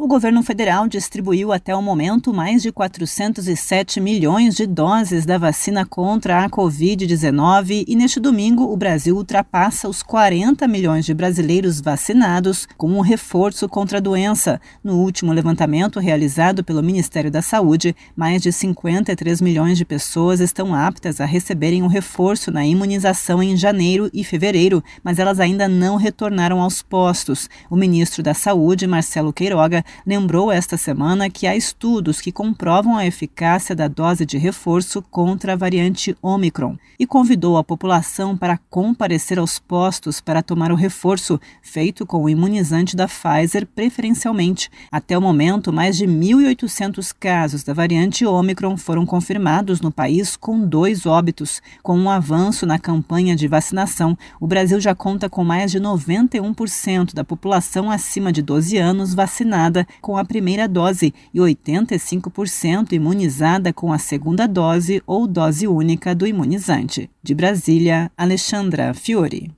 O governo federal distribuiu até o momento mais de 407 milhões de doses da vacina contra a Covid-19 e neste domingo o Brasil ultrapassa os 40 milhões de brasileiros vacinados com um reforço contra a doença. No último levantamento realizado pelo Ministério da Saúde, mais de 53 milhões de pessoas estão aptas a receberem um reforço na imunização em janeiro e fevereiro, mas elas ainda não retornaram aos postos. O ministro da Saúde, Marcelo Queiroga, lembrou esta semana que há estudos que comprovam a eficácia da dose de reforço contra a variante Omicron e convidou a população para comparecer aos postos para tomar o reforço, feito com o imunizante da Pfizer preferencialmente. Até o momento, mais de 1.800 casos da variante Omicron foram confirmados no país, com dois óbitos. Com um avanço na campanha de vacinação, o Brasil já conta com mais de 91% da população acima de 12 anos vacinada com a primeira dose e 85% imunizada com a segunda dose ou dose única do imunizante. De Brasília, Alexandra Fiore.